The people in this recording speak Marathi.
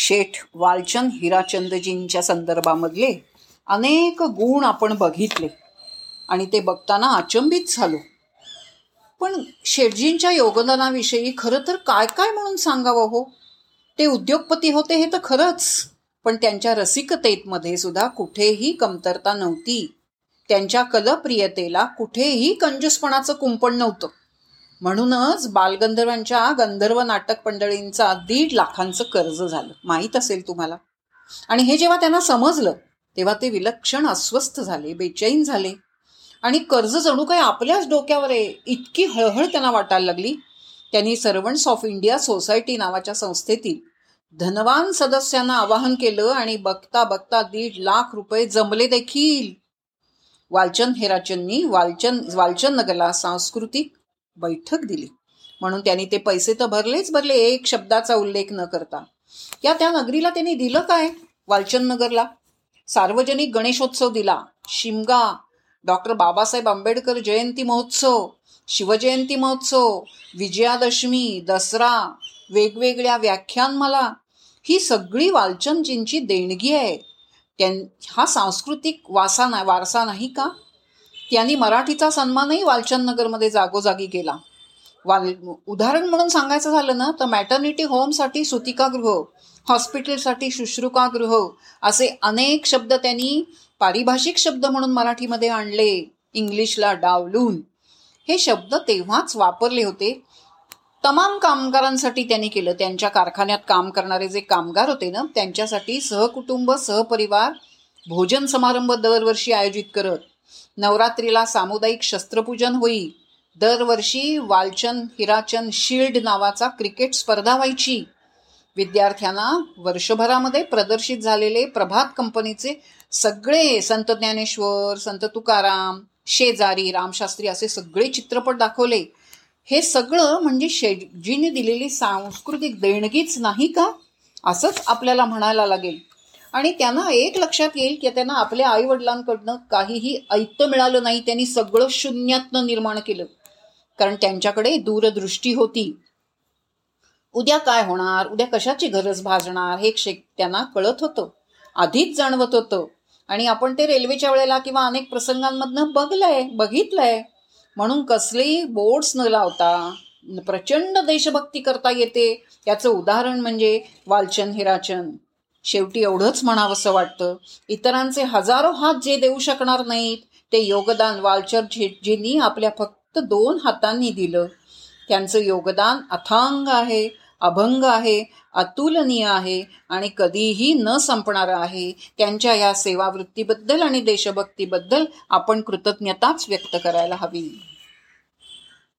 शेठ वालचंद हिराचंदजींच्या संदर्भामधले अनेक गुण आपण बघितले आणि ते बघताना अचंबित झालो. पण शेठजींच्या योगदानाविषयी खरं तर काय काय म्हणून सांगावं हो? ते उद्योगपती होते हे तर खरंच पण त्यांच्या रसिकतेमध्ये सुद्धा कुठेही कमतरता नव्हती. त्यांच्या कलप्रियतेला कुठेही कंजूसपणाचं कुंपण नव्हतं. म्हणूनच बालगंधर्वांच्या गंधर्व नाटक मंडळींचा दीड लाखांचं कर्ज झालं. माहीत असेल तुम्हाला? आणि हे जेव्हा त्यांना समजलं तेव्हा ते विलक्षण अस्वस्थ झाले बेचैन झाले. आणि कर्ज जणू काही आपल्याच डोक्यावर आहे. इतकी हळहळ त्यांना वाटायला लागली. त्यांनी सर्वंट्स ऑफ इंडिया सोसायटी नावाच्या संस्थेतील धनवान सदस्यांना आवाहन केलं आणि बघता बघता दीड लाख रुपये जमले देखील. वालचंद हेराचंदनी वालचंद वालचंद नगरला सांस्कृतिक बैठक दिली. म्हणून त्यांनी ते पैसे तर भरलेच भरले एक शब्दाचा उल्लेख न करता. या त्या नगरीला त्यांनी दिलं काय? वालचंद नगरला. सार्वजनिक गणेशोत्सव दिला. शिमगा. डॉक्टर बाबासाहेब आंबेडकर जयंती महोत्सव. शिवजयंती महोत्सव. विजयादशमी दसरा. वेगवेगळ्या व्याख्यानमाला. ही सगळी वालचंदजींची देणगी आहे. त्यां हा सांस्कृतिक वासा ना वारसा नाही का? त्यांनी मराठीचा सन्मानही वालचंदनगरमध्ये जागोजागी केला. वाल उदाहरण म्हणून सांगायचं झालं ना तर मॅटर्निटी होमसाठी सुतिकागृह हॉस्पिटलसाठी शुश्रुकागृह असे अनेक शब्द त्यांनी पारिभाषिक शब्द म्हणून मराठीमध्ये आणले. इंग्लिशला डावलून. हे शब्द तेव्हाच वापरले होते. तमाम कामगारांसाठी त्यांनी केलं. त्यांच्या कारखान्यात काम करणारे जे कामगार होते ना त्यांच्यासाठी सहकुटुंब सहपरिवार भोजन समारंभ दरवर्षी आयोजित करत. नवरात्रीला सामुदायिक शस्त्रपूजन होई दरवर्षी वालचंद हिराचंद शिल्ड नावाचा क्रिकेट स्पर्धा व्हायची. विद्यार्थ्यांना वर्षभरामध्ये प्रदर्शित झालेले प्रभात कंपनीचे सगळे संत ज्ञानेश्वर संत तुकाराम शेजारी रामशास्त्री असे सगळे चित्रपट दाखवले. हे सगळं म्हणजे शेजीने दिलेली सांस्कृतिक देणगीच नाही का? असंच आपल्याला म्हणायला लागेल. आणि त्यांना एक लक्षात येईल की त्यांना आपल्या आई वडिलांकडनं काहीही ऐत्य मिळालं नाही. त्यांनी सगळं शून्यातनं निर्माण केलं. कारण त्यांच्याकडे दूरदृष्टी होती. उद्या काय होणार? उद्या कशाची गरज भाजणार हे क्षे त्यांना कळत होतं. आधीच जाणवत होतं. आणि आपण ते रेल्वेच्या वेळेला किंवा अनेक प्रसंगांमधनं बघलंय बघितलंय. म्हणून कसलेही बोर्ड्स न लावता प्रचंड देशभक्ती करता येते. याचं उदाहरण म्हणजे वालचंद हिराचंद. शेवटी एवढंच म्हणावंसं वाटतं. इतरांचे हजारो हात जे देऊ शकणार नाहीत ते योगदान वालचर झेटजींनी आपल्या फक्त दोन हातांनी दिलं. त्यांचं योगदान अथांग आहे अभंग आहे अतुलनीय आहे आणि कधीही न संपणारं आहे. त्यांच्या या सेवावृत्तीबद्दल आणि देशभक्तीबद्दल आपण कृतज्ञताच व्यक्त करायला हवी.